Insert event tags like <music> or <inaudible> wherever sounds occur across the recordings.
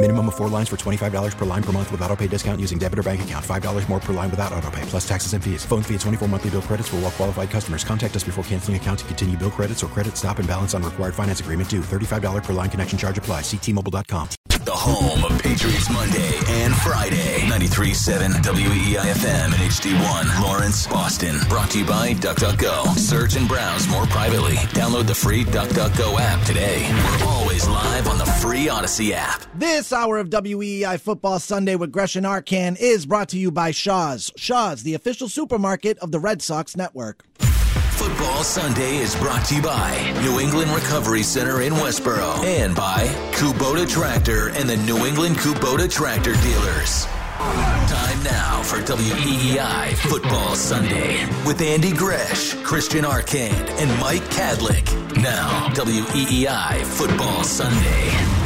Minimum of four lines for $25 per line per month with auto pay discount using debit or bank account. $5 more per line without auto pay, plus taxes and fees. Phone fee at 24 monthly bill credits for all well qualified customers. Contact us before canceling account to continue bill credits or credit stop and balance on required finance agreement due. $35 per line connection charge apply. Ctmobile.com. The home of Patriots Monday and Friday. 93.7 WEEI-FM and HD1. Lawrence, Boston. Brought to you by DuckDuckGo. Search and browse more privately. Download the free DuckDuckGo app today. We're always live on the free Odyssey app. This hour of WEEI Football Sunday with Gresh and Arcand is brought to you by Shaw's. Shaw's, the official supermarket of the Red Sox Network. Football Sunday is brought to you by New England Recovery Center in Westboro and by Kubota Tractor and the New England Kubota Tractor Dealers. Time now for WEEI Football Sunday with Andy Gresh, Christian Arcand, and Mike Kadlick. Now, WEEI Football Sunday.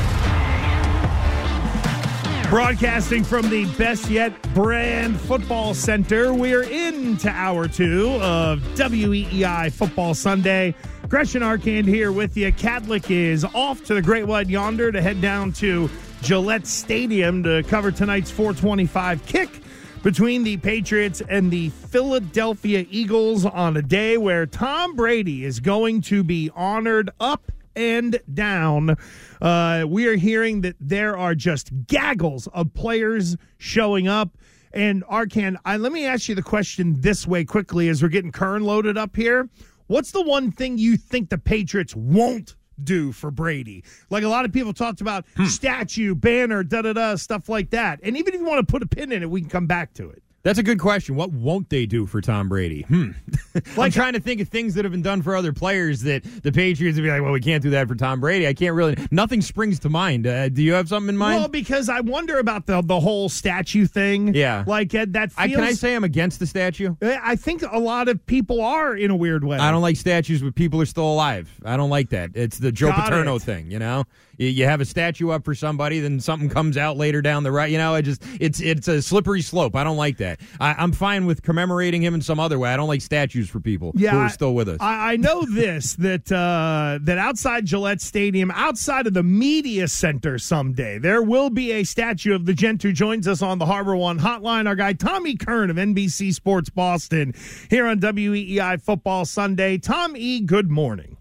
Broadcasting from the Best Yet Brand Football Center, we're into hour two of WEEI Football Sunday. Gresh and Arcand here with you. Kadlick is off to the Great White Yonder to head down to Gillette Stadium to cover tonight's 425 kick between the Patriots and the Philadelphia Eagles on a day where Tom Brady is going to be honored up and down. Uh, we are hearing that there are just gaggles of players showing up. And Arcand, I, let me ask you the question this way quickly as we're getting Curran loaded up here. What's the one thing you think the Patriots won't do for Brady? Like a lot of people talked about statue, banner, da da da, stuff like that. And even if you want to put a pin in it, we can come back to it. That's a good question. What won't they do for Tom Brady? Hmm. <laughs> I'm trying to think of things that have been done for other players that the Patriots would be like, well, we can't do that for Tom Brady. I can't really. Nothing springs to mind. Uh, do you have something in mind? Well, because I wonder about the the whole statue thing. Yeah. like uh, that. Feels, I, can I say I'm against the statue? I think a lot of people are in a weird way. I don't like statues where people are still alive. I don't like that. It's the Joe Got Paterno it. thing, you know. You, you have a statue up for somebody, then something comes out later down the right. You know, it just it's it's a slippery slope. I don't like that. I, I'm fine with commemorating him in some other way. I don't like statues for people Yeah, who are I- still with us. I, I know <laughs> this that uh, that outside Gillette Stadium, outside of the media center, someday there will be a statue of the gent who joins us on the Harbor One Hotline. Our guy Tommy Curran of NBC Sports Boston here on WEEI Football Sunday. Tom E, good morning.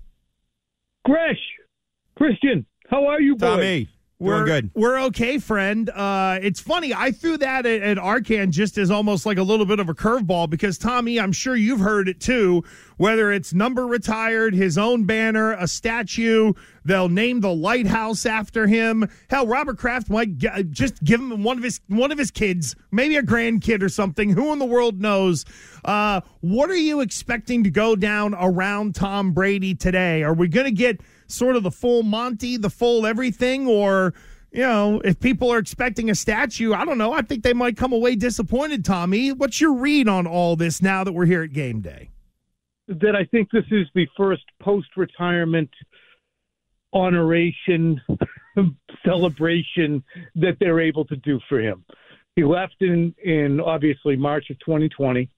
Gresh, Christian, how are you, boys? Tommy, We're doing good. We're okay, friend. Uh, it's funny. I threw that at, at Arcand just as almost like a little bit of a curveball because Tommy, I'm sure you've heard it too. Whether it's number retired, his own banner, a statue, they'll name the lighthouse after him. Hell, Robert Kraft might g- just give him one of his one of his kids, maybe a grandkid or something. Who in the world knows? Uh, what are you expecting to go down around Tom Brady today? Are we going to get sort of the full Monty, the full everything, or you know, if people are expecting a statue, I don't know. I think they might come away disappointed. Tommy, what's your read on all this now that we're here at game day? That I think this is the first post-retirement honoration <laughs> celebration that they're able to do for him. He left in in obviously March of 2020,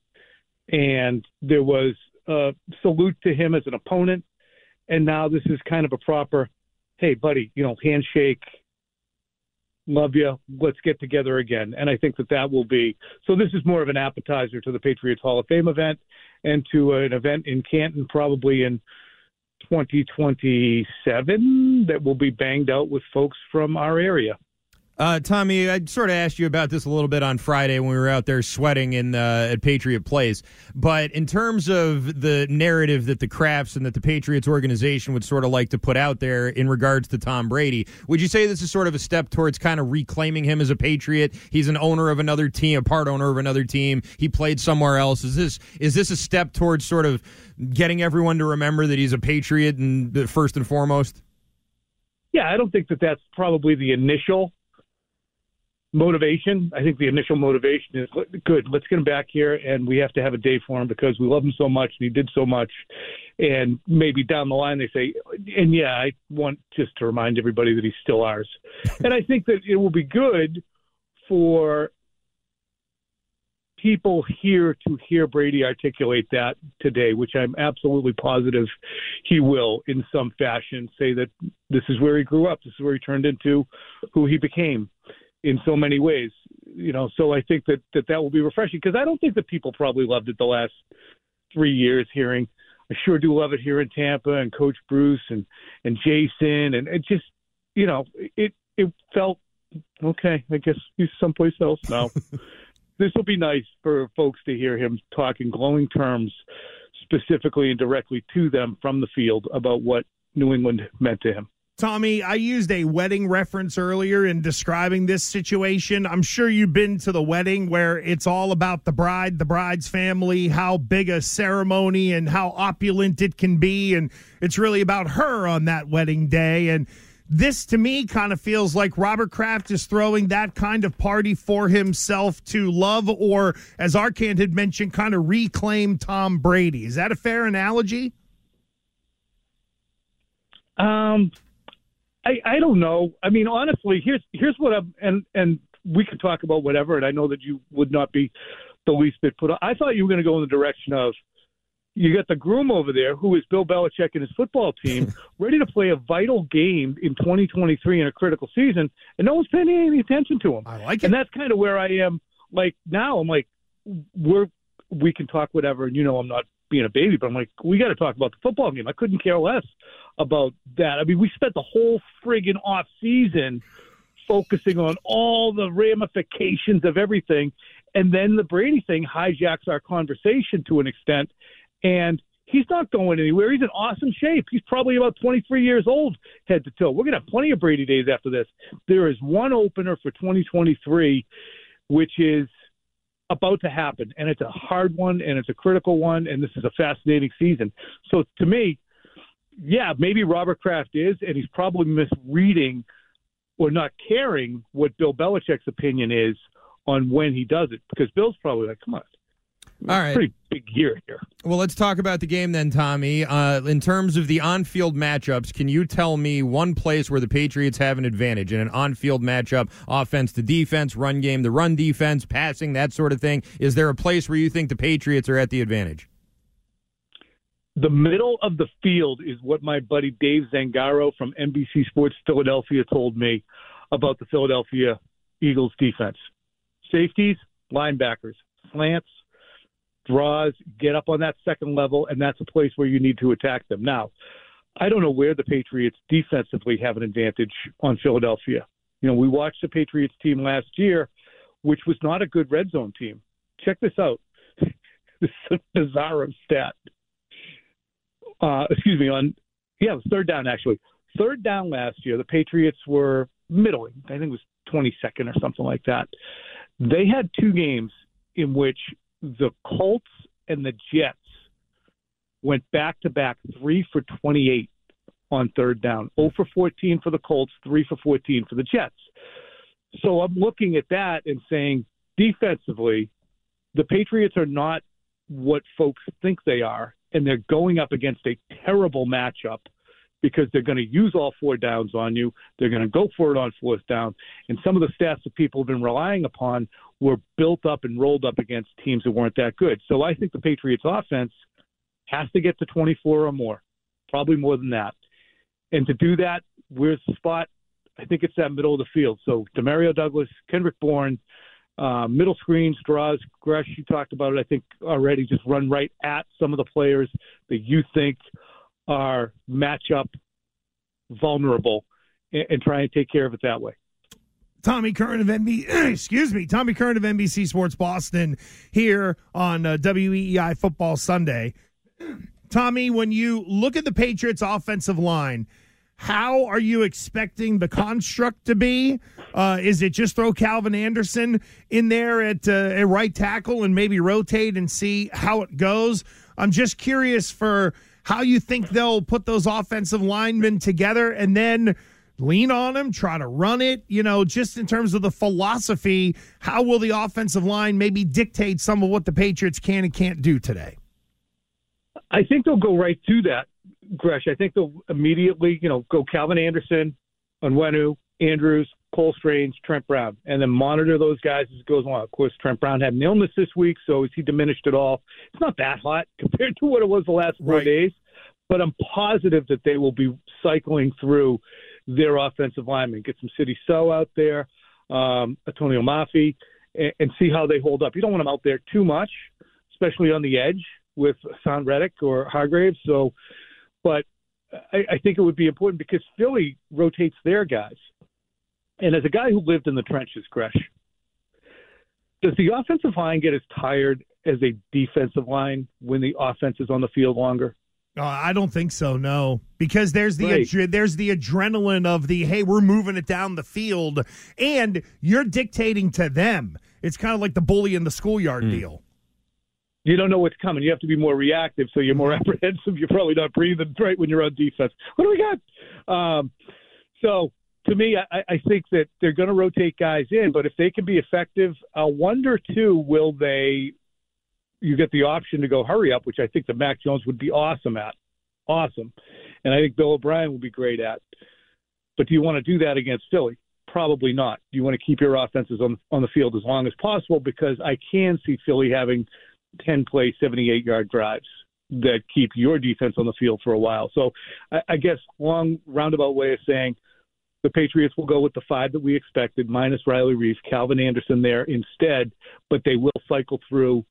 and there was a salute to him as an opponent, and now this is kind of a proper, hey buddy, you know, handshake. Love you. Let's get together again. And I think that that will be so. This is more of an appetizer to the Patriots Hall of Fame event and to an event in Canton, probably in 2027, that will be banged out with folks from our area. Uh, Tommy, I sort of asked you about this a little bit on Friday when we were out there sweating in uh, at Patriot Place. But in terms of the narrative that the Crafts and that the Patriots organization would sort of like to put out there in regards to Tom Brady, would you say this is sort of a step towards kind of reclaiming him as a Patriot? He's an owner of another team, a part owner of another team. He played somewhere else. Is this is this a step towards sort of getting everyone to remember that he's a Patriot and first and foremost? Yeah, I don't think that that's probably the initial motivation. I think the initial motivation is good. Let's get him back here, and we have to have a day for him because we love him so much and he did so much. And maybe down the line they say, and yeah, I want just to remind everybody that he's still ours. <laughs> and I think that it will be good for people here to hear Brady articulate that today, which I'm absolutely positive he will in some fashion say that this is where he grew up, this is where he turned into who he became in so many ways. You know, so I think that that, that will be refreshing because I don't think that people probably loved it the last three years hearing. I sure do love it here in Tampa and Coach Bruce and and Jason and it just you know it it felt okay. I guess he's someplace else now. <laughs> this will be nice for folks to hear him talk in glowing terms, specifically and directly to them from the field about what New England meant to him. Tommy, I used a wedding reference earlier in describing this situation. I'm sure you've been to the wedding where it's all about the bride, the bride's family, how big a ceremony and how opulent it can be. And it's really about her on that wedding day. And this to me kind of feels like Robert Kraft is throwing that kind of party for himself to love, or as Arcand had mentioned, kind of reclaim Tom Brady. Is that a fair analogy? Um, I, I don't know. I mean, honestly, here's here's what I'm and and we could talk about whatever, and I know that you would not be the least bit put. On. I thought you were going to go in the direction of you got the groom over there, who is Bill Belichick and his football team, <laughs> ready to play a vital game in 2023 in a critical season, and no one's paying any attention to him. I like it, and that's kind of where I am. Like now, I'm like, we're we can talk whatever, and you know, I'm not being a baby, but I'm like, we got to talk about the football game. I couldn't care less about that. I mean, we spent the whole friggin' off season focusing on all the ramifications of everything, and then the Brady thing hijacks our conversation to an extent, and he's not going anywhere. He's in awesome shape. He's probably about 23 years old, head to toe. We're to have plenty of Brady days after this. There is one opener for 2023, which is about to happen, and it's a hard one, and it's a critical one, and this is a fascinating season. So to me, yeah, maybe Robert Kraft is, and he's probably misreading or not caring what Bill Belichick's opinion is on when he does it, because Bill's probably like, come on. All right. Pretty big year here. Well, let's talk about the game then, Tommy. Uh, in terms of the on field matchups, can you tell me one place where the Patriots have an advantage in an on field matchup, offense to defense, run game to run defense, passing, that sort of thing? Is there a place where you think the Patriots are at the advantage? The middle of the field is what my buddy Dave Zangaro from NBC Sports Philadelphia told me about the Philadelphia Eagles defense. Safeties, linebackers, slants, draws, get up on that second level, and that's a place where you need to attack them. Now, I don't know where the Patriots defensively have an advantage on Philadelphia. You know, we watched the Patriots team last year, which was not a good red zone team. Check this out. <laughs> this is a bizarre stat uh, excuse me, on yeah, third down actually. Third down last year, the Patriots were middling. I think it was 22nd or something like that. They had two games in which the Colts and the Jets went back to back, three for 28 on third down, 0 for 14 for the Colts, 3 for 14 for the Jets. So I'm looking at that and saying defensively, the Patriots are not what folks think they are and they're going up against a terrible matchup because they're going to use all four downs on you. They're going to go for it on fourth down. And some of the stats that people have been relying upon were built up and rolled up against teams that weren't that good. So I think the Patriots offense has to get to 24 or more, probably more than that. And to do that, where's the spot? I think it's that middle of the field. So Demario Douglas, Kendrick Bourne, uh, middle screens, draws, Gresh, you talked about it, I think, already. Just run right at some of the players that you think are matchup vulnerable and, and try and take care of it that way. Tommy Curran of NBC, <clears throat> excuse me, Tommy Curran of NBC Sports Boston here on uh, WEEI Football Sunday. <clears throat> Tommy, when you look at the Patriots' offensive line, how are you expecting the construct to be? Uh, is it just throw Calvin Anderson in there at, uh, right tackle and maybe rotate and see how it goes? I'm just curious for how you think they'll put those offensive linemen together and then lean on them, try to run it, you know, just in terms of the philosophy, how will the offensive line maybe dictate some of what the Patriots can and can't do today? I think they'll go right to that, Gresh. I think they'll immediately, you know, go Calvin Anderson, Onwenu, Andrews, Cole Strange, Trent Brown, and then monitor those guys as it goes along. Of course, Trent Brown had an illness this week, so is he diminished at all? It's not that hot <laughs> compared to what it was the last four Right. days, but I'm positive that they will be cycling through their offensive linemen. Get some Sidy Sow out there, um, Antonio Mafi, and, and see how they hold up. You don't want them out there too much, especially on the edge with Son Reddick or Hargraves. So, but I, I think it would be important because Philly rotates their guys. And as a guy who lived in the trenches, Gresh, does the offensive line get as tired as a defensive line when the offense is on the field longer? Uh, I don't think so. No, because there's the Right. there's the adrenaline of the hey, we're moving it down the field, and you're dictating to them. It's kind of like the bully in the schoolyard deal. You don't know what's coming. You have to be more reactive, so you're more <laughs> apprehensive. You're probably not breathing right when you're on defense. What do we got? Um, so to me, I, I think that they're going to rotate guys in, but if they can be effective, I wonder too, will they? You get the option to go hurry up, which I think the Mac Jones would be awesome at, awesome, and I think Bill O'Brien will be great at. But do you want to do that against Philly? Probably not. You want to keep your offenses on on the field as long as possible because I can see Philly having ten play, seventy eight yard drives that keep your defense on the field for a while. So I, I guess long roundabout way of saying the Patriots will go with the five that we expected, minus Riley Reiff, Calvin Anderson there instead, but they will cycle through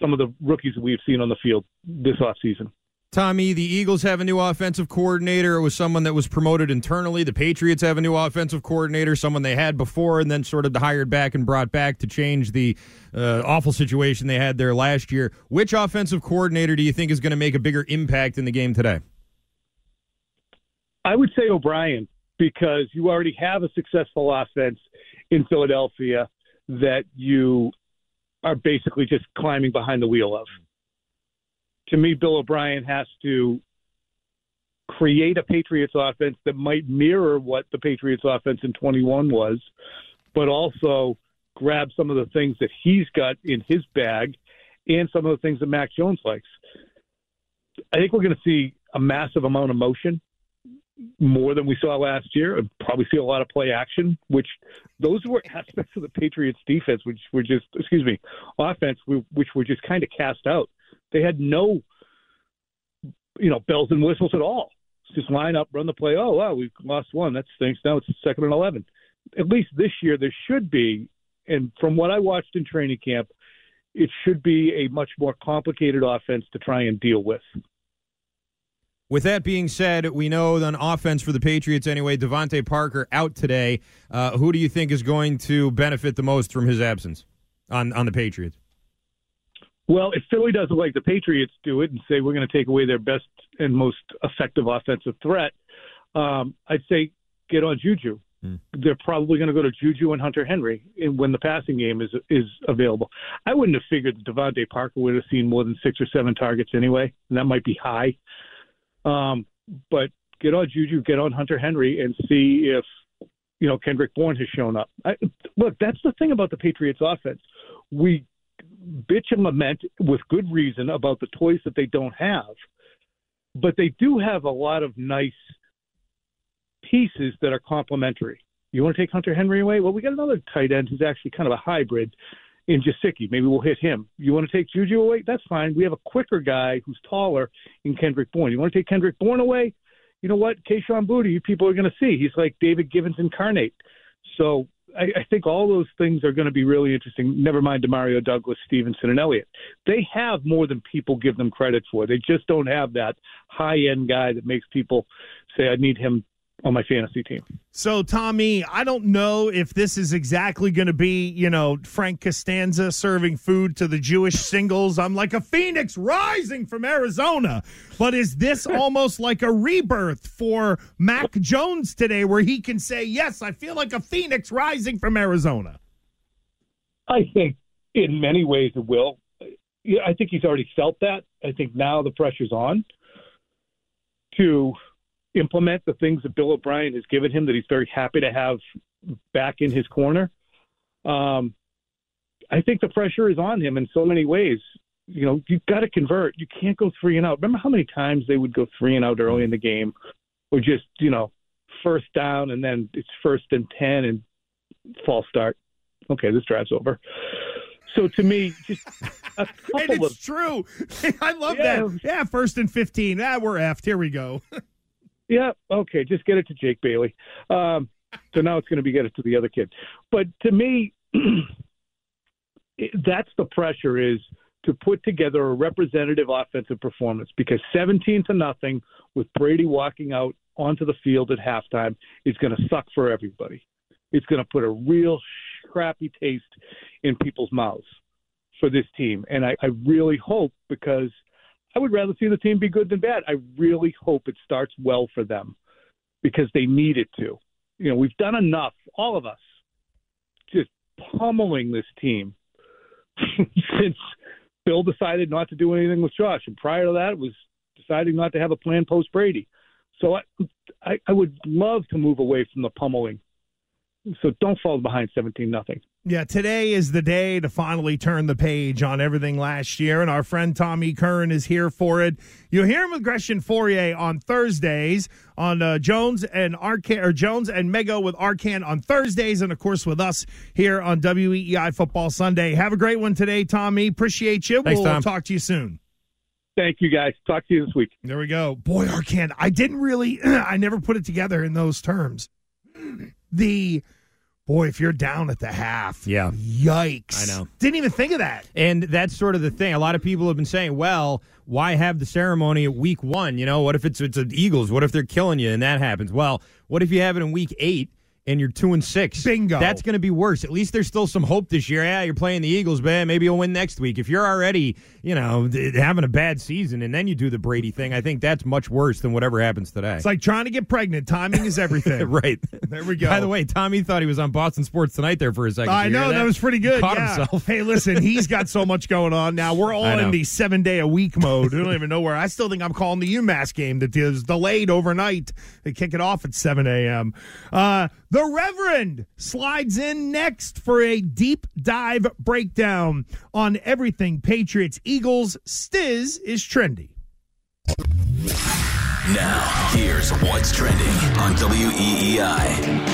some of the rookies that we've seen on the field this offseason. Tommy, the Eagles have a new offensive coordinator. It was someone that was promoted internally. The Patriots have a new offensive coordinator, someone they had before and then sort of hired back and brought back to change the uh, awful situation they had there last year. Which offensive coordinator do you think is going to make a bigger impact in the game today? I would say O'Brien because you already have a successful offense in Philadelphia that you are basically just climbing behind the wheel of. To me, Bill O'Brien has to create a Patriots offense that might mirror what the Patriots offense in 21 was, but also grab some of the things that he's got in his bag and some of the things that Mac Jones likes. I think we're going to see a massive amount of motion more than we saw last year and probably see a lot of play action, which those were <laughs> aspects of the Patriots defense, which were just, excuse me, offense, which were just kind of cast out. They had no, you know, bells and whistles at all. Just line up, run the play. Oh, wow, we've lost one. That stinks. Now it's second and 11. At least this year, there should be, and from what I watched in training camp, it should be a much more complicated offense to try and deal with. With that being said, we know on offense for the Patriots anyway, DeVante Parker out today. Uh, who do you think is going to benefit the most from his absence on, on the Patriots? Well, if Philly doesn't like the Patriots do it and say we're going to take away their best and most effective offensive threat, um, I'd say get on Juju. They're probably going to go to Juju and Hunter Henry when the passing game is is available. I wouldn't have figured that DeVante Parker would have seen more than six or seven targets anyway, and that might be high. Um, but get on Juju, get on Hunter Henry, and see if you know Kendrick Bourne has shown up. I, look, that's the thing about the Patriots offense. We bitch and lament with good reason about the toys that they don't have, but they do have a lot of nice pieces that are complementary. You want to take Hunter Henry away? Well, we got another tight end who's actually kind of a hybrid in Gesicki. Maybe we'll hit him. You want to take Juju away? That's fine. We have a quicker guy who's taller in Kendrick Bourne. You want to take Kendrick Bourne away? You know what? Kayshon Boutte, you people are going to see. He's like David Givens incarnate. So I, I think all those things are going to be really interesting. Never mind Demario Douglas, Stevenson, and Elliott. They have more than people give them credit for. They just don't have that high end guy that makes people say, I need him on my fantasy team. So, Tommy, I don't know if this is exactly going to be, you know, Frank Costanza serving food to the Jewish singles. I'm like a phoenix rising from Arizona. But is this <laughs> almost like a rebirth for Mac Jones today where he can say, yes, I feel like a phoenix rising from Arizona? I think in many ways it will. I think he's already felt that. I think now the pressure's on to implement the things that Bill O'Brien has given him that he's very happy to have back in his corner. Um, I think the pressure is on him in so many ways. You know, you've got to convert. You can't go three and out. Remember how many times they would go three and out early in the game, or just you know, first down and then it's first and ten and false start. Okay, this drive's over. So to me, just a <laughs> couple and it's of true. <laughs> I love Yeah. that. Yeah, first and 15. Ah, we're effed. Here we go. <laughs> Yeah, okay, just get it to Jake Bailey. Um, so now it's going to be get it to the other kid. But to me, <clears throat> that's the pressure is to put together a representative offensive performance because 17 to nothing with Brady walking out onto the field at halftime is going to suck for everybody. It's going to put a real crappy taste in people's mouths for this team. And I, I really hope because I would rather see the team be good than bad. I really hope it starts well for them because they need it to. You know, we've done enough, all of us, just pummeling this team <laughs> since Bill decided not to do anything with Josh. And prior to that, it was deciding not to have a plan post Brady. So I, I, I would love to move away from the pummeling. So don't fall behind 17 nothing. Yeah, today is the day to finally turn the page on everything last year, and our friend Tommy Curran is here for it. You'll hear him with Gresh and Fauria on Thursdays, on uh, Jones and Arcand, or Jones and Mego with Arcand on Thursdays, and of course with us here on WEEI Football Sunday. Have a great one today, Tommy. Appreciate you. Thanks, we'll Tom. talk to you soon. Thank you, guys. Talk to you this week. There we go. Boy, Arcand, I didn't really, <clears throat> I never put it together in those terms. <clears throat> The boy, if you're down at the half, Yeah. yikes! I know. Didn't even think of that. And that's sort of the thing. A lot of people have been saying, well, why have the ceremony at week one? You know, what if it's it's the Eagles? What if they're killing you and that happens? Well, what if you have it in week eight and you're two and six? Bingo. That's going to be worse. At least there's still some hope this year. Yeah, you're playing the Eagles, man. Maybe you'll win next week. If you're already, you know, having a bad season and then you do the Brady thing, I think that's much worse than whatever happens today. It's like trying to get pregnant. Timing is everything. <laughs> right. There we go. By the way, Tommy thought he was on Boston Sports Tonight there for a second. I know hear that? was pretty good. Caught yeah. himself. Hey, listen, he's got so much going on now. We're <laughs> all in the seven day a week mode. I don't even know where. I still think I'm calling the UMass game that is delayed overnight. They kick it off at seven a.m. Uh, the Reverend slides in next for a deep dive breakdown on everything Patriots Eagles. Stiz is trendy. Now, here's what's trending on WEEI.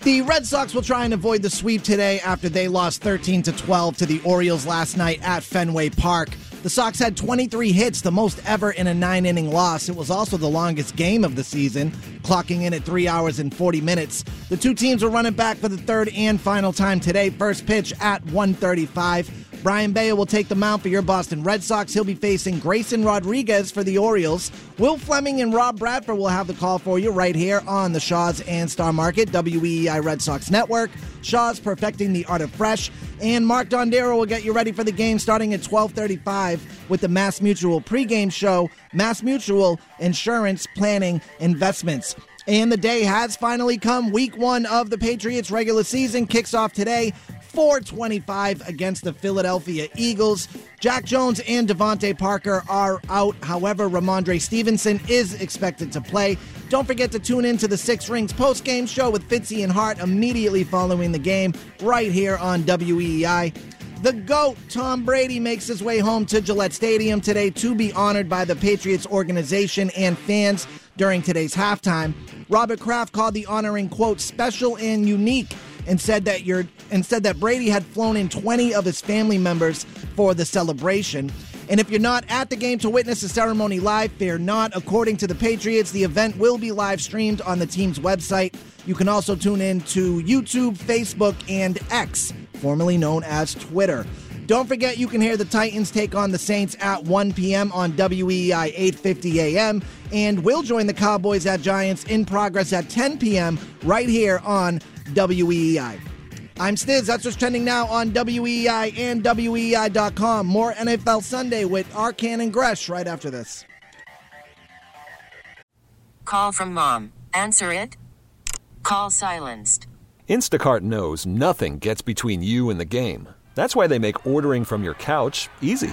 The Red Sox will try and avoid the sweep today after they lost 13 to 12 to the Orioles last night at Fenway Park. The Sox had 23 hits, the most ever in a nine inning loss. It was also the longest game of the season, clocking in at 3 hours and 40 minutes. The two teams are running back for the third and final time today. First pitch at 135. Brian Bayer will take the mound for your Boston Red Sox. He'll be facing Grayson Rodriguez for the Orioles. Will Fleming and Rob Bradford will have the call for you right here on the Shaws and Star Market, WEEI Red Sox Network. Shaws perfecting the art of fresh. And Mark Dondero will get you ready for the game starting at 1235 with the Mass Mutual pregame show, Mass Mutual Insurance Planning Investments. And the day has finally come. Week one of the Patriots regular season kicks off today. 425 against the Philadelphia Eagles. Jack Jones and DeVante Parker are out. However, Rhamondre Stevenson is expected to play. Don't forget to tune in to the Six Rings post-game show with Fitzy and Hart immediately following the game right here on WEEI. The GOAT, Tom Brady, makes his way home to Gillette Stadium today to be honored by the Patriots organization and fans during today's halftime. Robert Kraft called the honoring, quote, special and unique and said that you're and said that Brady had flown in 20 of his family members for the celebration. And if you're not at the game to witness the ceremony live, fear not. According to the Patriots, the event will be live streamed on the team's website. You can also tune in to YouTube, Facebook, and X, formerly known as Twitter. Don't forget you can hear the Titans take on the Saints at 1 p.m. on WEEI 8:50 AM. And we'll join the Cowboys at Giants in progress at 10 p.m. right here on WEEI. I'm Stiz. That's what's trending now on WEEI and WEEI.com. More NFL Sunday with Arcand and Gresh right after this. Call from mom. Answer it. Call silenced. Instacart knows nothing gets between you and the game. That's why they make ordering from your couch easy.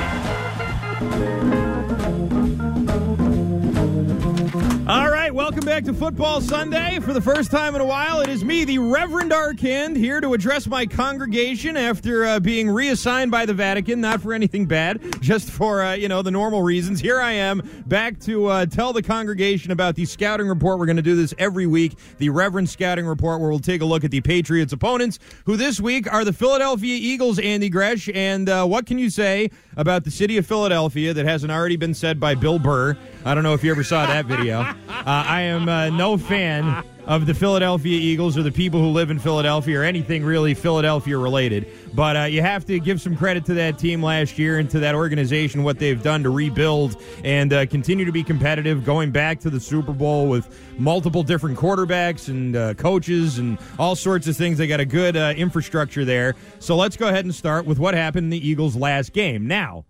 Right, welcome back to Football Sunday. For the first time in a while, it is me, the Reverend Arcand, here to address my congregation after uh, being reassigned by the Vatican, not for anything bad, just for, uh, you know, the normal reasons. Here I am, back to uh, tell the congregation about the scouting report. We're going to do this every week, the Reverend Scouting Report, where we'll take a look at the Patriots' opponents, who this week are the Philadelphia Eagles, Andy Gresh. And uh, what can you say about the city of Philadelphia that hasn't already been said by Bill Burr? I don't know if you ever saw that video. <laughs> Uh, I am uh, no fan of the Philadelphia Eagles or the people who live in Philadelphia or anything really Philadelphia related. But uh, you have to give some credit to that team last year and to that organization, what they've done to rebuild and uh, continue to be competitive, going back to the Super Bowl with multiple different quarterbacks and uh, coaches and all sorts of things. They got a good uh, infrastructure there. So let's go ahead and start with what happened in the Eagles' last game. Now,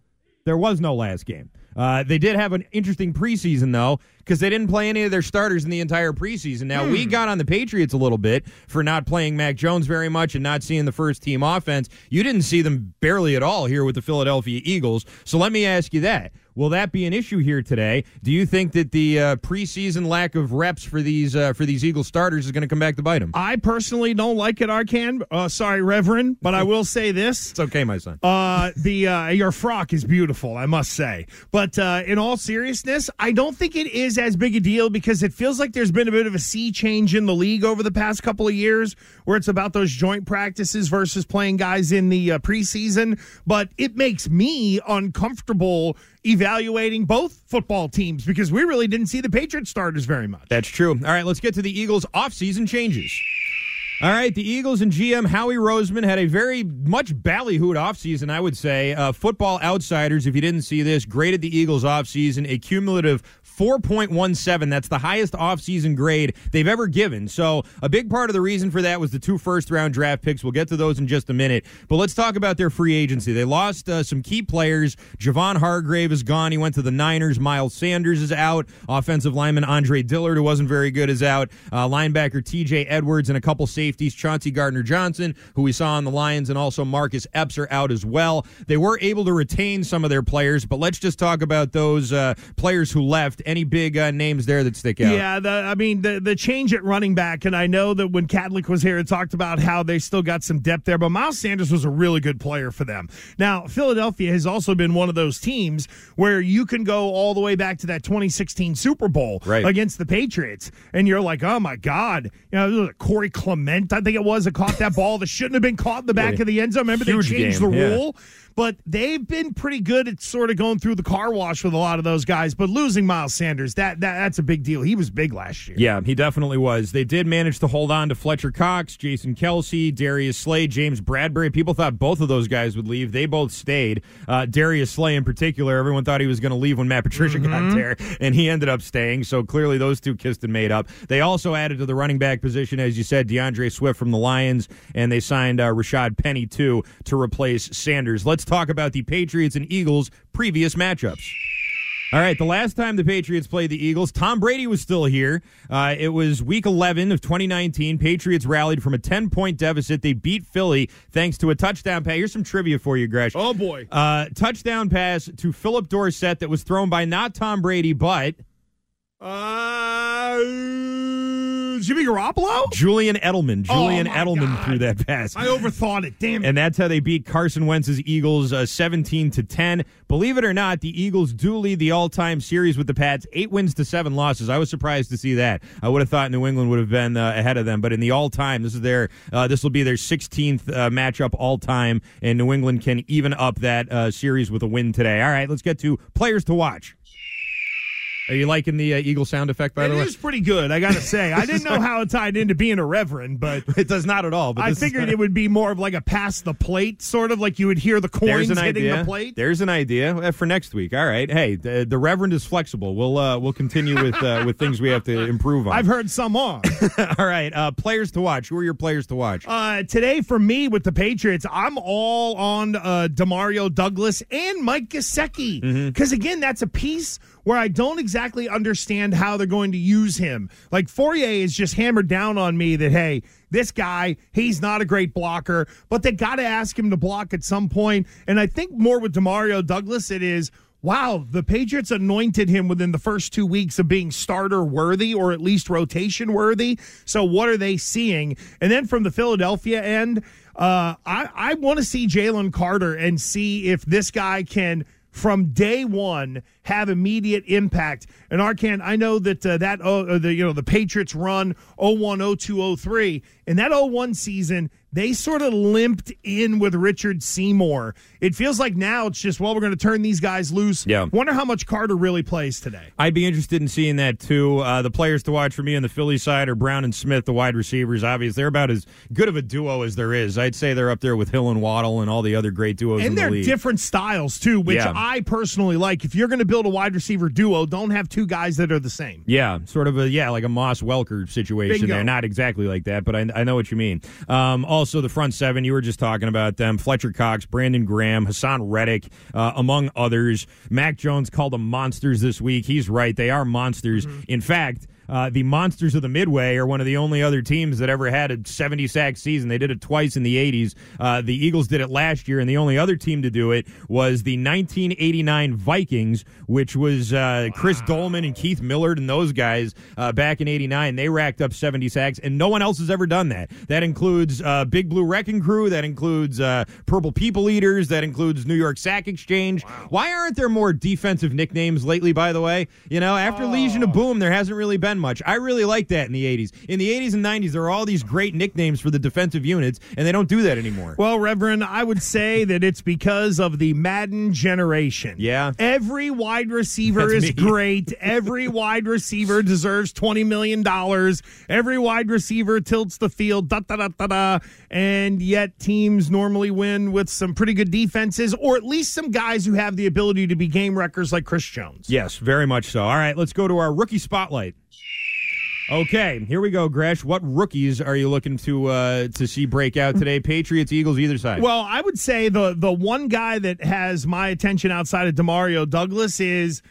there was no last game. Uh, they did have an interesting preseason, though, because they didn't play any of their starters in the entire preseason. Now, we got on the Patriots a little bit for not playing Mac Jones very much and not seeing the first team offense. You didn't see them barely at all here with the Philadelphia Eagles. So let me ask you that. Will that be an issue here today? Do you think that the uh, preseason lack of reps for these uh, for these Eagle starters is going to come back to bite them? I personally don't like it, Arcand. Uh, sorry, Reverend, but I will say this: <laughs> It's okay, my son. uh, the uh, your frock is beautiful, I must say. But uh, in all seriousness, I don't think it is as big a deal because it feels like there's been a bit of a sea change in the league over the past couple of years, where it's about those joint practices versus playing guys in the uh, preseason. But it makes me uncomfortable evaluating both football teams because we really didn't see the Patriots starters very much. That's true. All right, let's get to the Eagles' offseason changes. All right, the Eagles and GM Howie Roseman had a very much ballyhooed offseason, I would say. Uh, football Outsiders, if you didn't see this, graded the Eagles offseason a cumulative 4.17. That's the highest offseason grade they've ever given. So, a big part of the reason for that was the two first round draft picks. We'll get to those in just a minute. But let's talk about their free agency. They lost uh, some key players. Javon Hargrave is gone. He went to the Niners. Miles Sanders is out. Offensive lineman Andre Dillard, who wasn't very good, is out. Uh, linebacker TJ Edwards and a couple safeties, Chauncey Gardner Johnson, who we saw on the Lions, and also Marcus Epps are out as well. They were able to retain some of their players, but let's just talk about those uh, players who left. Any big uh, names there that stick out? Yeah, the, I mean the the change at running back, and I know that when Kadlick was here, it talked about how they still got some depth there. But Miles Sanders was a really good player for them. Now Philadelphia has also been one of those teams where you can go all the way back to that 2016 Super Bowl Right. against the Patriots, and you're like, oh my god, you know Corey Clement, I think it was, that caught that ball that shouldn't have been caught in the back Yeah. of the end zone. Remember Huge they changed game, the yeah. But they've been pretty good at sort of going through the car wash with a lot of those guys. But losing Miles Sanders, that, that that's a big deal. He was big last year. Yeah, he definitely was. They did manage to hold on to Fletcher Cox, Jason Kelce, Darius Slay, James Bradberry. People thought both of those guys would leave. They both stayed. Uh, Darius Slay, in particular, everyone thought he was going to leave when Matt Patricia got Mm-hmm. there, and he ended up staying. So clearly, those two kissed and made up. They also added to the running back position, as you said, D'Andre Swift from the Lions, and they signed uh, Rashaad Penny too to replace Sanders. Let's talk about the Patriots and Eagles previous matchups. All right, the last time the Patriots played the Eagles, Tom Brady was still here. Uh, it was week 11 of 2019. Patriots rallied from a 10 point deficit. They beat Philly thanks to a touchdown pass. Here's some trivia for you, Gresh. Oh, boy. Uh, touchdown pass to Phillip Dorsett that was thrown by not Tom Brady, but. Uh, Jimmy Garoppolo? Julian Edelman. Oh, Julian my Edelman God. threw that pass. I overthought it. Damn it. And that's how they beat Carson Wentz's Eagles uh, 17 to 10. Believe it or not, the Eagles do lead the all-time series with the Pats, 8 wins to 7 losses. I was surprised to see that. I would have thought New England would have been uh, ahead of them, but in the all-time, this is their uh, this will be their 16th uh, matchup all-time and New England can even up that uh, series with a win today. All right, let's get to players to watch. Are you liking the uh, Eagle sound effect by It the way? it is pretty good, I got to say. I didn't know how it tied into being a reverend, but <laughs> it does not at all. But I figured it would be more of like a pass the plate, sort of like you would hear the coins hitting idea. the plate. There's an idea uh, for next week. All right. Hey, the, the Reverend is flexible. We'll uh, we'll continue with uh, with things we have to improve on. I've heard some on. <laughs> All right. Uh, players to watch. Who are your players to watch? Uh, today, for me with the Patriots, I'm all on uh, Demario Douglas and Mike Gesicki Mm-hmm. because again, that's a piece where I don't exactly understand how they're going to use him. Like Fauria is just hammered down on me that hey, this guy, he's not a great blocker, but they got to ask him to block at some point. And I think more with Demario Douglas, it is. Wow, the Patriots anointed him within the first two weeks of being starter worthy or at least rotation worthy. So, what are they seeing? And then from the Philadelphia end, uh, I, I want to see Jalen Carter and see if this guy can, from day one, have immediate impact. And Arcand, I know that uh, that uh, the you know the Patriots run 01, 02, 03. In that 01 season, they sort of limped in with Richard Seymour. It feels like now it's just, well, we're going to turn these guys loose. Yeah. Wonder how much Carter really plays today. I'd be interested in seeing that too. Uh, the players to watch for me on the Philly side are Brown and Smith, the wide receivers. Obviously, they're about as good of a duo as there is. I'd say they're up there with Hill and Waddle and all the other great duos And the they're league. different styles, too, which Yeah. I personally like. If you're going to build a wide receiver duo, don't have two guys that are the same. Yeah, sort of a yeah, like a Moss Welker situation Bingo. there. Not exactly like that, but I, I know what you mean. Um, also, the front seven you were just talking about them: Fletcher Cox, Brandon Graham, Haason Reddick, uh, among others. Mac Jones called them monsters this week. He's right; they are monsters. In fact. Uh, the Monsters of the Midway are one of the only other teams that ever had a 70 sack season. They did it twice in the 80s. Uh, the Eagles did it last year, and the only other team to do it was the 1989 Vikings, which was uh, Chris Doleman and Keith Millard and those guys uh, back in 89. They racked up 70 sacks, and no one else has ever done that. That includes uh, Big Blue Wrecking Crew, that includes uh, Purple People Eaters, that includes New York Sack Exchange. Why aren't there more defensive nicknames lately, by the way? You know, after Legion of Boom, there hasn't really been much. I really like that in the 80s. In the 80s and 90s, there are all these great nicknames for the defensive units, and they don't do that anymore. Well, Reverend, I would say <laughs> that it's because of the Madden generation. Yeah. Every wide receiver That's is me. <laughs> great. Every wide receiver deserves $20 million. Every wide receiver tilts the field, da da da da da. And yet teams normally win with some pretty good defenses, or at least some guys who have the ability to be game wreckers like Chris Jones. Yes, very much so. All right, let's go to our rookie spotlight. Okay, here we go, Gresh. What rookies are you looking to uh, to see break out today? Patriots, Eagles, either side. Well, I would say the the one guy that has my attention outside of Demario Douglas is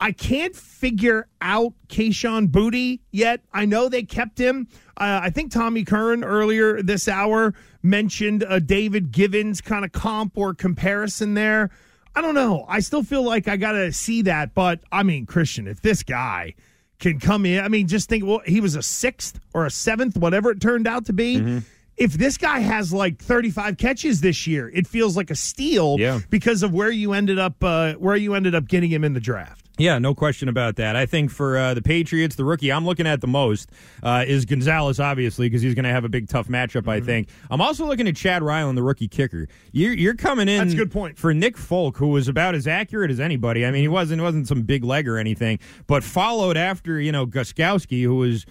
I can't figure out Kayshon Boutte yet. I know they kept him. Uh, I think Tommy Curran earlier this hour mentioned a David Givens kind of comp or comparison there. I don't know. I still feel like I got to see that, but I mean, Christian, if this guy can come in, I mean, just think, well, he was a sixth or a seventh, whatever it turned out to be. If this guy has like 35 catches this year, it feels like a steal Yeah. because of where you ended up, uh, where you ended up getting him in the draft. Yeah, no question about that. I think for uh, the Patriots, the rookie I'm looking at the most uh, is Gonzalez, obviously, because he's going to have a big, tough matchup. Mm-hmm. I think. I'm also looking at Chad Ryland, the rookie kicker. You're, you're coming in. That's a good point. for Nick Folk, who was about as accurate as anybody. I mean, he wasn't wasn't some big leg or anything, but followed after you know Gostkowski, who was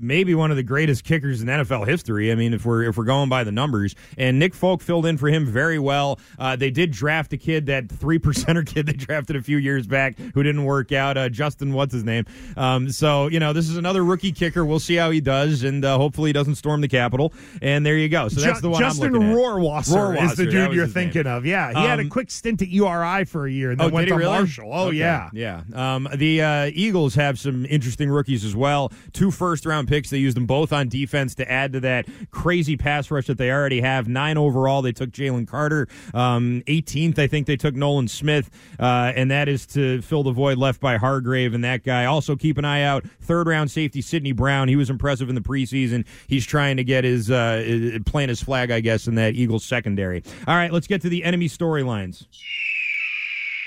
maybe one of the greatest kickers in NFL history. I mean, if we're if we're going by the numbers, and Nick Folk filled in for him very well. Uh, they did draft a kid, that three <laughs> percenter kid they drafted a few years back, who didn't work out. Uh, Justin, what's his name? Um, so you know, this is another rookie kicker. We'll see how he does, and uh, hopefully he doesn't storm the Capitol. And there you go. So that's Ju- the one Justin I'm looking at. Rohrwasser, is the dude you're his name. thinking of. Yeah, he had a Um, quick stint at URI for a year and then Oh, went did to he really? Marshall. Oh, Okay. yeah. yeah. Um, the uh, Eagles have some interesting rookies as well. Two first round picks. They used them both on defense to add to that crazy pass rush that they already have. Nine overall. They took Jalen Carter. Um, 18th, I think they took Nolan Smith, uh, and that is to fill the void left by Hargrave and that guy. Also, keep an eye out. Third round safety Sidney Brown. He was impressive in the preseason. He's trying to get his uh, plant his flag, I guess, in that Eagles secondary. All right, let's get to the enemy storylines.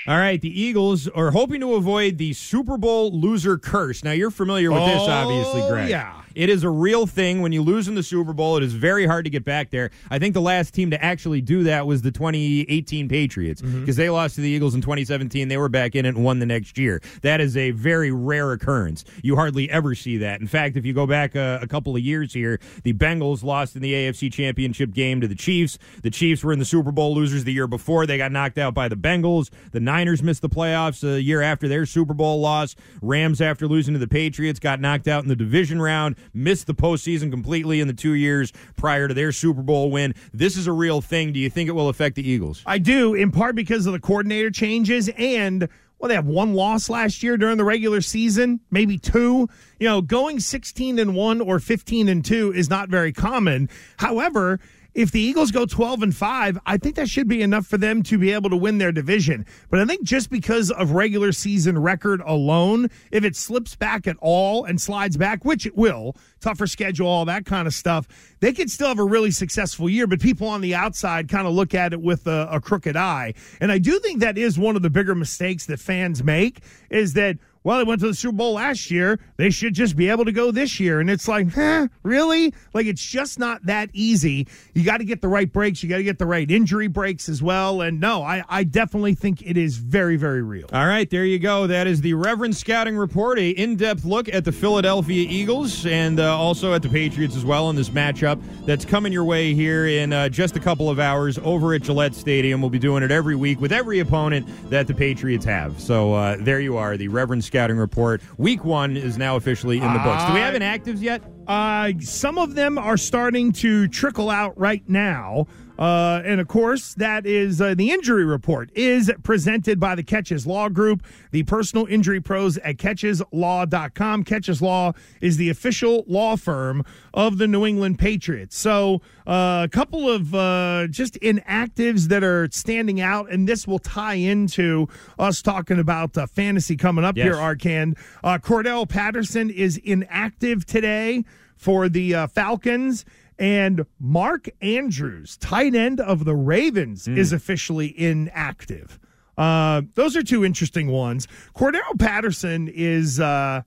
All right, the Eagles are hoping to avoid the Super Bowl loser curse. Now, you're familiar with this, Oh, obviously, Greg. Oh, yeah. It is a real thing. When you lose in the Super Bowl, it is very hard to get back there. I think the last team to actually do that was the 2018 Patriots because Mm-hmm. they lost to the Eagles in 2017. They were back in it and won the next year. That is a very rare occurrence. You hardly ever see that. In fact, if you go back a, a couple of years here, the Bengals lost in the AFC Championship game to the Chiefs. The Chiefs were in the Super Bowl losers the year before. They got knocked out by the Bengals. The Niners missed the playoffs a year after their Super Bowl loss. Rams, after losing to the Patriots, got knocked out in the division round, missed the postseason completely in the two years prior to their Super Bowl win. This is a real thing. Do you think it will affect the Eagles? I do, in part because of the coordinator changes and well, they have one loss last year during the regular season, maybe two. You know, going 16 and 1 or 15 and 2 is not very common. However, if the Eagles go 12 and 5, I think that should be enough for them to be able to win their division. But I think just because of regular season record alone, if it slips back at all and slides back, which it will, tougher schedule, all that kind of stuff, they could still have a really successful year. But people on the outside kind of look at it with a, a crooked eye. And I do think that is one of the bigger mistakes that fans make is that well, they went to the Super Bowl last year. They should just be able to go this year. And it's like, huh, really? Like, it's just not that easy. You got to get the right breaks. You got to get the right injury breaks as well. And no, I, I definitely think it is very, very real. All right, there you go. That is the Reverend Scouting Report, a in-depth look at the Philadelphia Eagles and uh, also at the Patriots as well in this matchup that's coming your way here in uh, just a couple of hours over at Gillette Stadium. We'll be doing it every week with every opponent that the Patriots have. So uh, there you are, the Reverend Scouting Report. Week one is now officially in the books. Do we have inactives yet? Uh, some of them are starting to trickle out right now. Uh, and of course, that is uh, the injury report is presented by the Keches Law Group, the personal injury pros at kecheslaw.com. Keches Law is the official law firm of the New England Patriots. So, uh, a couple of uh, just inactives that are standing out, and this will tie into us talking about uh, fantasy coming up Yes. here, Arcand. Uh, Cordarrelle Patterson is inactive today for the uh, Falcons. And Mark Andrews, tight end of the Ravens, is officially inactive. Uh, those are two interesting ones. Cordarrelle Patterson is uh,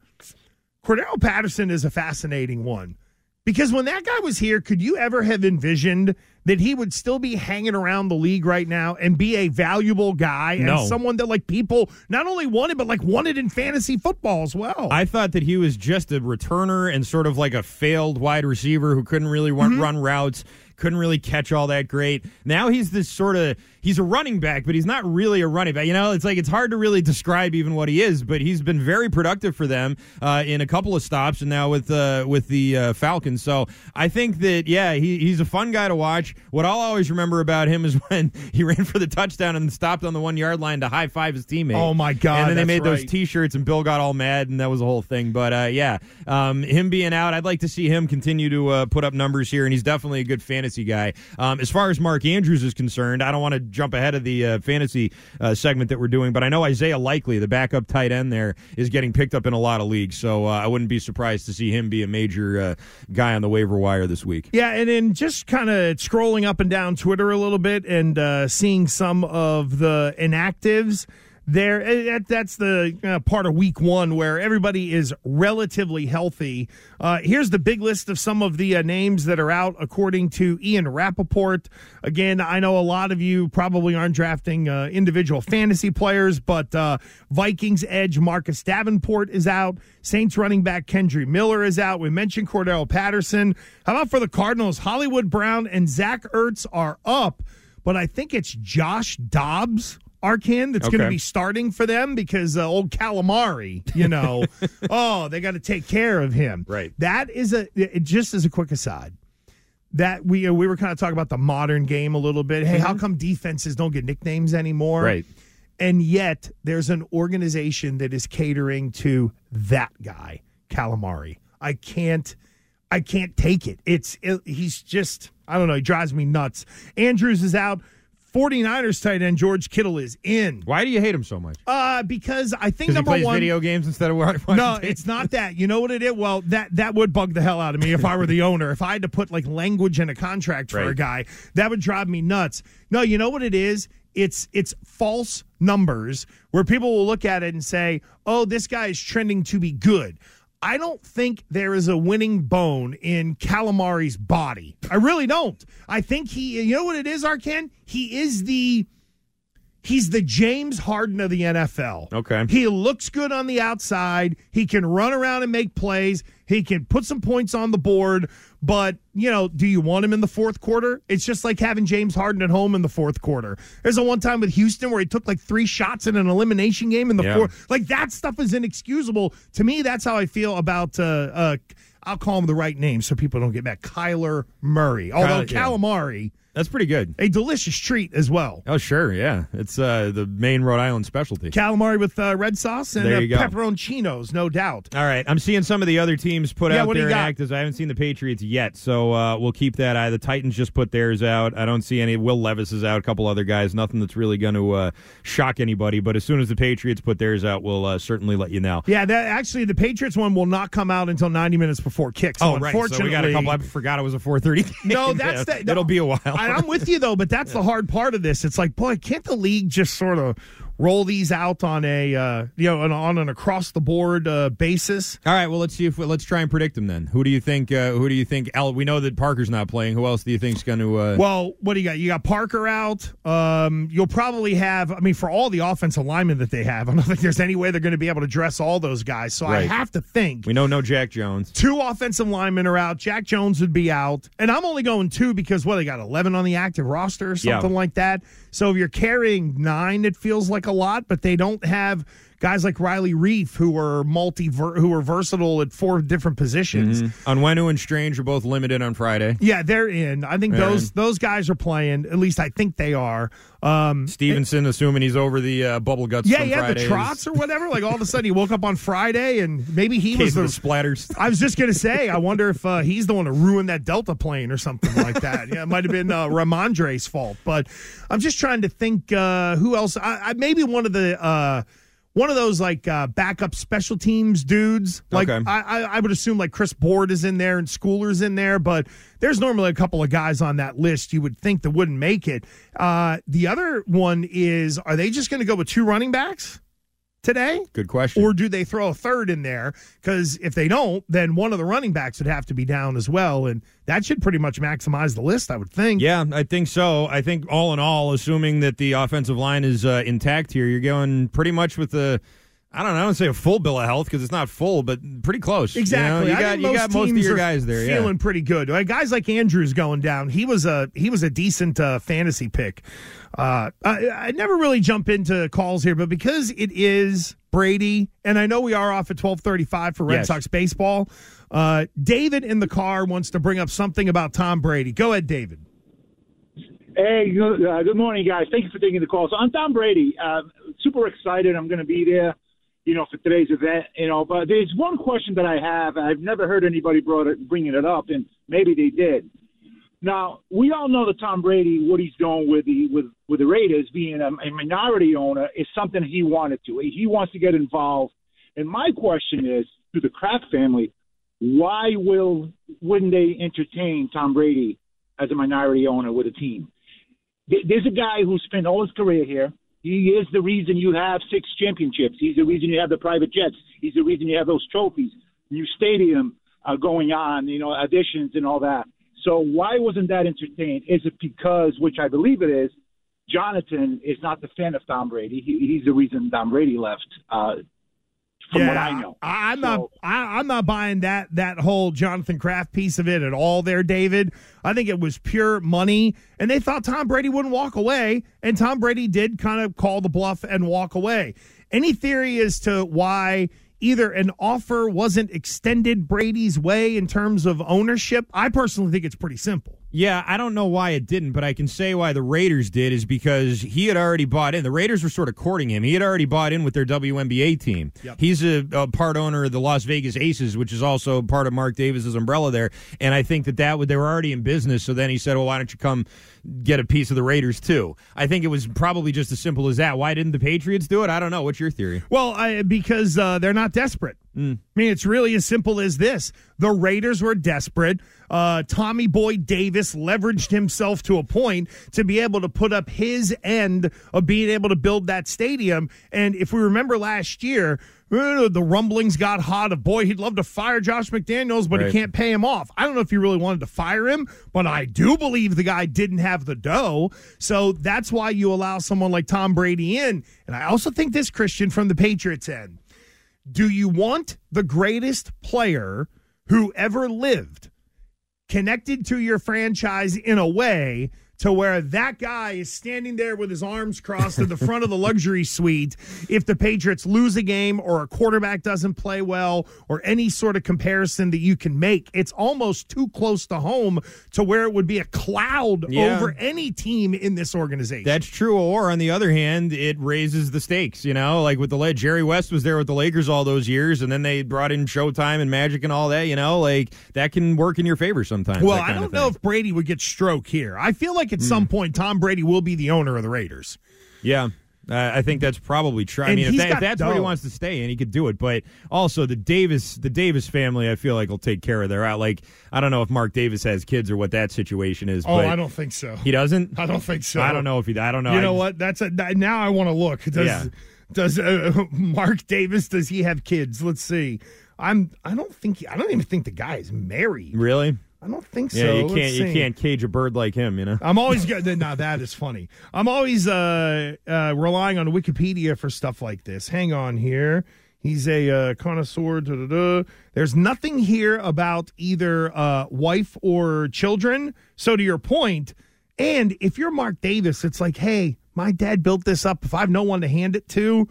Cordarrelle Patterson is a fascinating one because when that guy was here, could you ever have envisioned that he would still be hanging around the league right now and be a valuable guy and someone that like people not only wanted but like wanted in fantasy football as well? I thought that he was just a returner and sort of like a failed wide receiver who couldn't really run, Mm-hmm. run routes, couldn't really catch all that great. Now he's this sort of he's a running back, but he's not really a running back. You know, it's like it's hard to really describe even what he is. But he's been very productive for them uh, in a couple of stops, and now with uh, with the uh, Falcons. So I think that yeah, he, he's a fun guy to watch. What I'll always remember about him is <laughs> when he ran for the touchdown and stopped on the one yard line to high five his teammate. Oh, my God, And then they made those. T-shirts, and Bill got all mad, and that was the whole thing. But uh, yeah, um, him being out, I'd like to see him continue to uh, put up numbers here, and he's definitely a good fantasy guy. Um, as far as Mark Andrews is concerned, I don't want to jump ahead of the uh, fantasy uh, segment that we're doing, but I know Isaiah Likely, the backup tight end there, is getting picked up in a lot of leagues, so uh, I wouldn't be surprised to see him be a major uh, guy on the waiver wire this week. Yeah, and then just kind of scrolling up and down Twitter a little bit and uh, seeing some of the inactives. There eh, that's the uh, part of week one where everybody is relatively healthy. Uh, here's the big list of some of the uh, names that are out according to ian rapoport. Again i know a lot of you probably aren't drafting uh, individual fantasy players but uh, vikings edge marcus davenport is out. Saints running back kendre miller is out. We mentioned cordarrelle patterson. How about for the cardinals? Hollywood brown and zach ertz are up but i think it's josh dobbs Arcand that's going to be starting for them because uh, old calamari, you know, <laughs> oh, they got to take care of him. Right. That is a it, just as a quick aside. That we uh, we were kind of talking about the modern game a little bit. Hey, how come defenses don't get nicknames anymore? Mm-hmm. Right. And yet there's an organization that is catering to that guy, calamari. I can't I can't take it. It's it, he's just I don't know, he drives me nuts. Andrews is out. 49ers tight end George Kittle is in. Why do you hate him so much? Uh, because I think Because he number plays one. video games instead of watching no, it's not that. You know what it is? Well, that that would bug the hell out of me if I were the <laughs> owner. If I had to put like language in a contract for a guy, that would drive me nuts. No, you know what it is? It's it's false numbers where people will look at it and say, "Oh, this guy is trending to be good." I don't think there is a winning bone in Calamari's body. I really don't. I think he, you know what it is, Arcand? He is the He's the James Harden of the NFL. Okay. He looks good on the outside. He can run around and make plays. He can put some points on the board. But, you know, do you want him in the fourth quarter? It's just like having James Harden at home in the fourth quarter. There's a one time with Houston where he took like three shots in an elimination game in the Yeah. fourth. Like that stuff is inexcusable. To me, that's how I feel about, uh, uh, I'll call him the right name so people don't get mad. Kyler Murray. Although Kyler- yeah. That's pretty good. a delicious treat as well. Oh, sure. Yeah. It's uh, the main Rhode Island specialty. Calamari with uh, red sauce and uh, pepperoncinos, no doubt. All right, I'm seeing some of the other teams put Yeah, out their actives. I haven't seen the Patriots yet, so uh, we'll keep that eye. The Titans just put theirs out. I don't see any. Will Levis is out. A couple other guys. Nothing that's really going to uh, shock anybody. But as soon as the Patriots put theirs out, we'll uh, certainly let you know. Yeah, that actually the Patriots one will not come out until 90 minutes before kick. So oh, right. So we got a couple. I forgot it was a 4:30. No, that's <laughs> the, It'll be a while. And I'm with you though, but that's the hard part of this. It's like, boy, can't the league just sort of roll these out on a uh, you know on, on an across the board uh, basis? All right. Well, let's see if let's try and predict them then. Who do you think? Uh, who do you think? Al, we know that Parker's not playing. Who else do you think's going to? Uh, Well, what do you got? You got Parker out. Um, you'll probably have. I mean, for all the offensive linemen that they have, <laughs> I don't think there's any way they're going to be able to dress all those guys. So I have to think we know no Jack Jones. Two offensive linemen are out. Jack Jones would be out. And I'm only going two because, what, they got 11 on the active roster or something Yeah. like that. So if you're carrying nine, it feels like a lot, but they don't have guys like Riley Reiff who are multi who are versatile at four different positions. Mm-hmm. Onwenu and Strange are both limited on Friday. Yeah, they're in. I think those those guys are playing. At least I think they are. Um, Stevenson, assuming he's over the uh, bubble guts. yeah, yeah, the trots or whatever. Like all of a sudden, he woke up on Friday, and maybe he Case was the, the splatters. <laughs> I was just gonna say, I wonder if uh, he's the one who ruined that Delta plane or something like that. Yeah, it might have been uh, Rhamondre's fault. But I'm just trying to think uh, who else. I, I maybe one of the. One of those like uh, backup special teams dudes, like Okay. I, I, I would assume like Chris Board is in there and Schooler's in there, but there's normally a couple of guys on that list you would think that wouldn't make it. Uh, the other one is, are they just going to go with two running backs today? Good question. Or do they throw a third in there? Because if they don't, then one of the running backs would have to be down as well. And that should pretty much maximize the list, I would think. Yeah, I think so. I think all in all, assuming that the offensive line is uh, intact here, you're going pretty much with the. I don't know. I don't say a full bill of health because it's not full, but pretty close. You know, Exactly. You, got think you got most of teams your are guys there. Yeah. feeling pretty good. Like, guys like Andrews going down. He was a he was a decent uh, fantasy pick. Uh, I, I never really jump into calls here, but because it is Brady, and I know we are off at twelve thirty five for Red Yes. Sox baseball. Uh, David in the car wants to bring up something about Tom Brady. Go ahead, David. Hey, good, uh, good morning, guys. Thank you for taking the call. So I'm Tom Brady. Uh, super excited. I'm going to be there, you know, for today's event. You know, but there's one question that I have. I've never heard anybody brought it, bringing it up, and maybe they did. Now we all know that Tom Brady, what he's doing with the with with the Raiders, being a, a minority owner, is something he wanted to. He wants to get involved. And my question is to the Kraft family: Why will wouldn't they entertain Tom Brady as a minority owner with a team? There's a guy who spent all his career here. He is the reason you have six championships. He's the reason you have the private jets. He's the reason you have those trophies, new stadium uh, going on, you know, additions and all that. So why wasn't that entertained? Is it because, which I believe it is, Jonathan is not the fan of Tom Brady. He, he's the reason Tom Brady left. Uh, from yeah, what I know, I, am not. I, I'm not buying that that whole Jonathan Kraft piece of it at all. There, David. I think it was pure money, and they thought Tom Brady wouldn't walk away, and Tom Brady did kind of call the bluff and walk away. Any theory as to why? Either an offer wasn't extended Brady's way in terms of ownership. I personally think it's pretty simple. Yeah, I don't know why it didn't, but I can say why the Raiders did is because he had already bought in. The Raiders were sort of courting him. He had already bought in with their WNBA team. Yep. He's a, a, part owner of the Las Vegas Aces, which is also part of Mark Davis's umbrella there. And I think that that would they were already in business. So then he said, "Well, why don't you come get a piece of the Raiders too?" I think it was probably just as simple as that. Why didn't the Patriots do it? I don't know. What's your theory? Well, I, because uh, they're not desperate. Mm. I mean, it's really as simple as this. The Raiders were desperate. Uh, Tommy Boy Davis leveraged himself to a point to be able to put up his end of being able to build that stadium. And if we remember last year, uh, the rumblings got hot of boy, he'd love to fire Josh McDaniels, but Right. he can't pay him off. I don't know if he really wanted to fire him, but I do believe the guy didn't have the dough. So that's why you allow someone like Tom Brady in. And I also think this, Christian, from the Patriots end do you want the greatest player who ever lived connected to your franchise in a way to where that guy is standing there with his arms crossed at the front of the luxury suite if the Patriots lose a game or a quarterback doesn't play well or any sort of comparison that you can make. It's almost too close to home to where it would be a cloud Yeah. over any team in this organization. That's true. Or on the other hand, it raises the stakes. You know, like with the lead, Jerry West was there with the Lakers all those years, and then they brought in Showtime and Magic and all that. You know, like that can work in your favor sometimes. Well, I don't know if Brady would get stroke here. I feel like at Hmm. some point Tom Brady will be the owner of the Raiders. Yeah. Uh, I think that's probably true. I mean, if, that, if that's where he wants to stay in, he could do it. But also, the Davis, the Davis family, I feel like will take care of their out. Like, I don't know if Mark Davis has kids or what that situation is. Oh, I don't think so. He doesn't. I don't think so. I don't know if he. I don't know. You know just- what? That's a now I want to look. Does Yeah. does uh, <laughs> Mark Davis does he have kids? Let's see. I'm I don't think I don't even think the guy is married. Really? I don't think so. Yeah, you can't. You can't cage a bird like him. You know. I'm always good. Now that is funny. I'm always uh, uh, relying on Wikipedia for stuff like this. Hang on here. He's a uh, connoisseur. There's nothing here about either uh, wife or children. So to your point, and if you're Mark Davis, it's like, hey, my dad built this up. If I have no one to hand it to,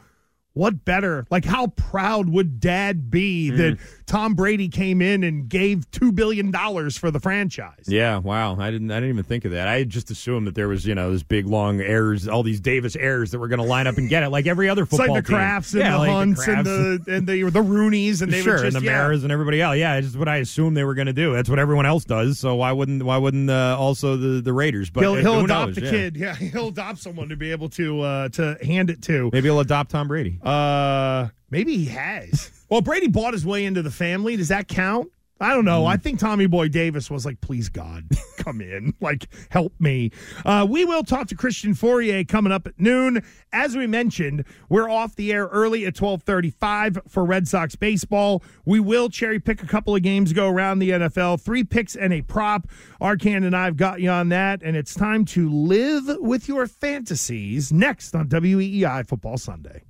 what better? Like, how proud would dad be Mm. that Tom Brady came in and gave two billion dollars for the franchise? Yeah, wow. I didn't I didn't even think of that. I just assumed that there was, you know, this big long heirs, all these Davis heirs that were going to line up and get it like every other It's football like the team. Krafts and yeah, the like Hunts and the and the the Rooneys and they sure, just and the yeah. Maras and everybody else. Yeah, it's just what I assumed they were going to do. That's what everyone else does. So why wouldn't why wouldn't uh, also the the Raiders? But he'll uh, he'll adopt knows? the Yeah. kid. Yeah, <laughs> he'll adopt someone to be able to uh, to hand it to. Maybe he'll adopt Tom Brady. Uh, maybe he has. Well, Brady bought his way into the family. Does that count? I don't know. I think Tommy Boy Davis was like, "Please God, <laughs> come in, like help me." Uh, we will talk to Christian Fauria coming up at noon. As we mentioned, we're off the air early at twelve thirty-five for Red Sox baseball. We will cherry pick a couple of games go around the NFL, three picks and a prop. Arcand and I have got you on that, and it's time to live with your fantasies next on WEEI Football Sunday.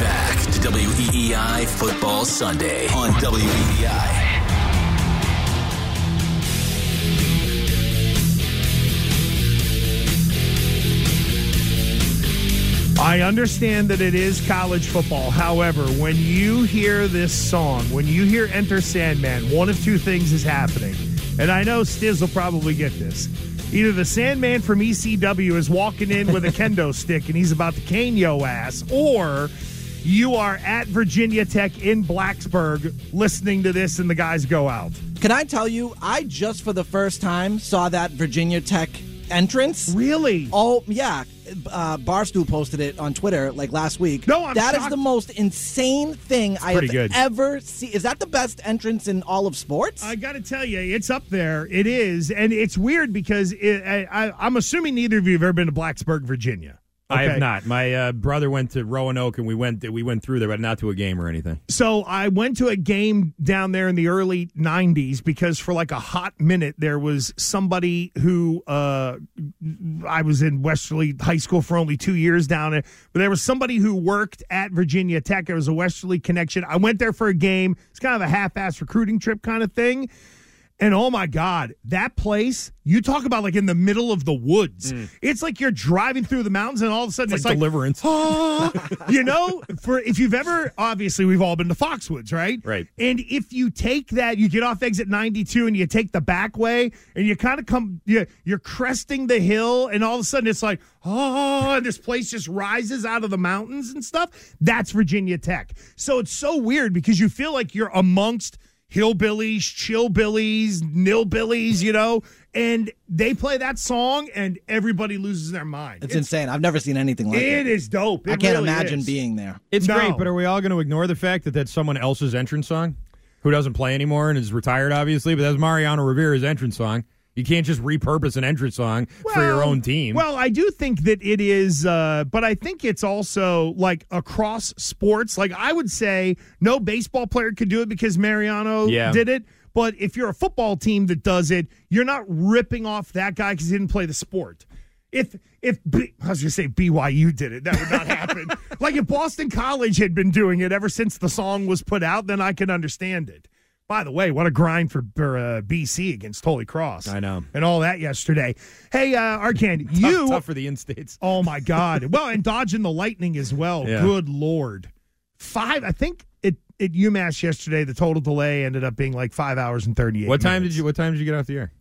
We're back to WEEI Football Sunday on E WEEI. I understand that it is college football. However, when you hear this song, when you hear Enter Sandman, one of two things is happening. And I know Stiz will probably get this. Either the Sandman from ECW is walking in with a <laughs> kendo stick and he's about to cane yo ass, or you are at Virginia Tech in Blacksburg listening to this and the guys go out. Can I tell you, I just for the first time saw that Virginia Tech entrance. Really? Oh, yeah. Uh, Barstool posted it on Twitter like last week. No, I'm That is the most insane thing I have good. ever seen. Is that the best entrance in all of sports? I got to tell you, it's up there. It is, and it's weird because it, I, I, I'm assuming neither of you have ever been to Blacksburg, Virginia. I have not. My uh, brother went to Roanoke, and we went we went through there, but not to a game or anything. So I went to a game down there in the early '90s because for like a hot minute there was somebody who uh, I was in Westerly High School for only two years down there, but there was somebody who worked at Virginia Tech. There was a Westerly connection. I went there for a game. It's kind of a half-ass recruiting trip kind of thing. And oh my God, that place, you talk about like in the middle of the woods. It's like you're driving through the mountains and all of a sudden Mm. It's it's, like like, Deliverance. "Ah," <laughs> you know, for if you've ever, obviously, we've all been to Foxwoods, right? Right. And if you take that, you get off exit 92 and you take the back way and you kind of come, you, you're cresting the hill and all of a sudden it's like, oh, and this place just rises out of the mountains and stuff. That's Virginia Tech. So it's so weird because you feel like you're amongst hillbillies, chillbillies, nilbillies, you know, and they play that song and everybody loses their mind. It's, insane. I've never seen anything like it. It is dope. I can't really imagine is. being there. It's No. great, but are we all going to ignore the fact that that's someone else's entrance song, who doesn't play anymore and is retired, obviously? But that's Mariano Rivera's entrance song. You can't just repurpose an entrance song for your own team. Well, I do think that it is, uh, but I think it's also like across sports. Like I would say, no baseball player could do it because Mariano Yeah. did it. But if you're a football team that does it, you're not ripping off that guy because he didn't play the sport. If if B, I was going to say BYU did it, that would not happen. <laughs> like if Boston College had been doing it ever since the song was put out, then I can understand it. By the way, what a grind for, for uh, BC against Holy Cross. I know. And all that yesterday. Hey, uh, Arcand, <laughs> Tough- you. tough for the in-states. <laughs> Oh, my God. well, and dodging the lightning as well. Yeah. Good Lord. Five, I think it, at UMass yesterday, the total delay ended up being like five hours and 38 What time minutes. did you? What time did you get off the air?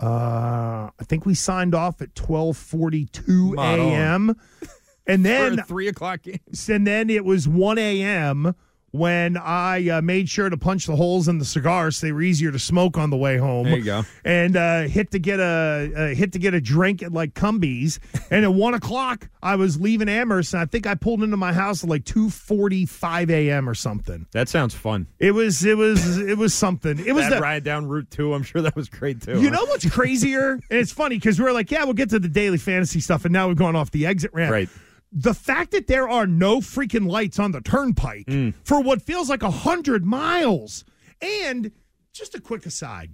Uh, I think we signed off at 1242 a.m. <laughs> And For then three o'clock game. and then it was 1 a.m. when I uh, made sure to punch the holes in the cigars so they were easier to smoke on the way home. There you go. And uh, hit to get a uh, hit to get a drink at like Cumbies. and at one o'clock, I was leaving Amherst, and I think I pulled into my house at like 2:45 a.m. or something. That sounds fun. It was it was it was something. It was that the, ride down Route Two. I'm sure that was great too. you huh? know what's crazier? and it's funny because we are like, yeah, we'll get to the daily fantasy stuff, and now we've gone off the exit ramp. Right. The fact that there are no freaking lights on the turnpike Mm. for what feels like a hundred miles. And just a quick aside.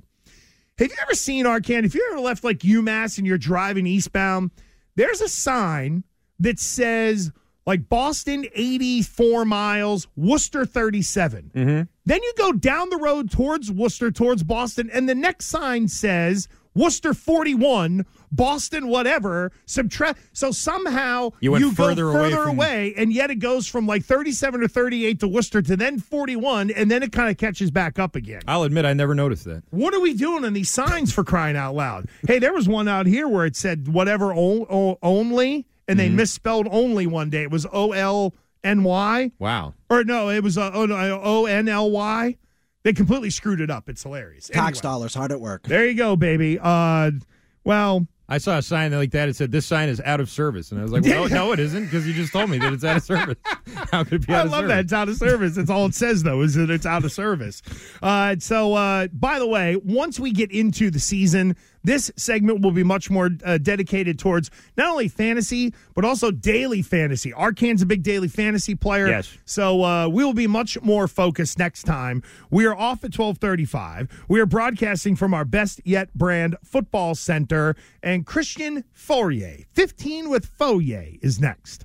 Have you ever seen Arcand? If you ever left like UMass and you're driving eastbound, there's a sign that says like Boston 84 miles, Worcester 37. Mm-hmm. Then you go down the road towards Worcester, towards Boston, and the next sign says Worcester 41, Boston whatever. Subtract. So somehow You went go further away from- away, and yet it goes from like 37 or 38 to Worcester to then 41, and then it kind of catches back up again. I'll admit I never noticed that. What are we doing on these signs for crying out loud? Hey, there was one out here where it said whatever o- o- only, and they misspelled only one day. It was O L N Y. Wow. Or no, it was uh, oh, O N L Y. They completely screwed it up. It's hilarious. Tax Anyway, dollars hard at work. there you go, baby. Uh, well, I saw a sign like that. It said, "This sign is out of service," and I was like, well, "No, no, it isn't," because you just told me that it's out of service. <laughs> How could it be out I of love service? that. It's out of service. That's all it says, though, is that it's out of service. Uh, so, uh, by the way, once we get into the season, this segment will be much more uh, dedicated towards not only fantasy, but also daily fantasy. Arcand's a big daily fantasy player. Yes. So uh, we will be much more focused next time. We are off at 1235. We are broadcasting from our Best Yet brand football center, and Christian Fauria, 15 with Fauria, is next.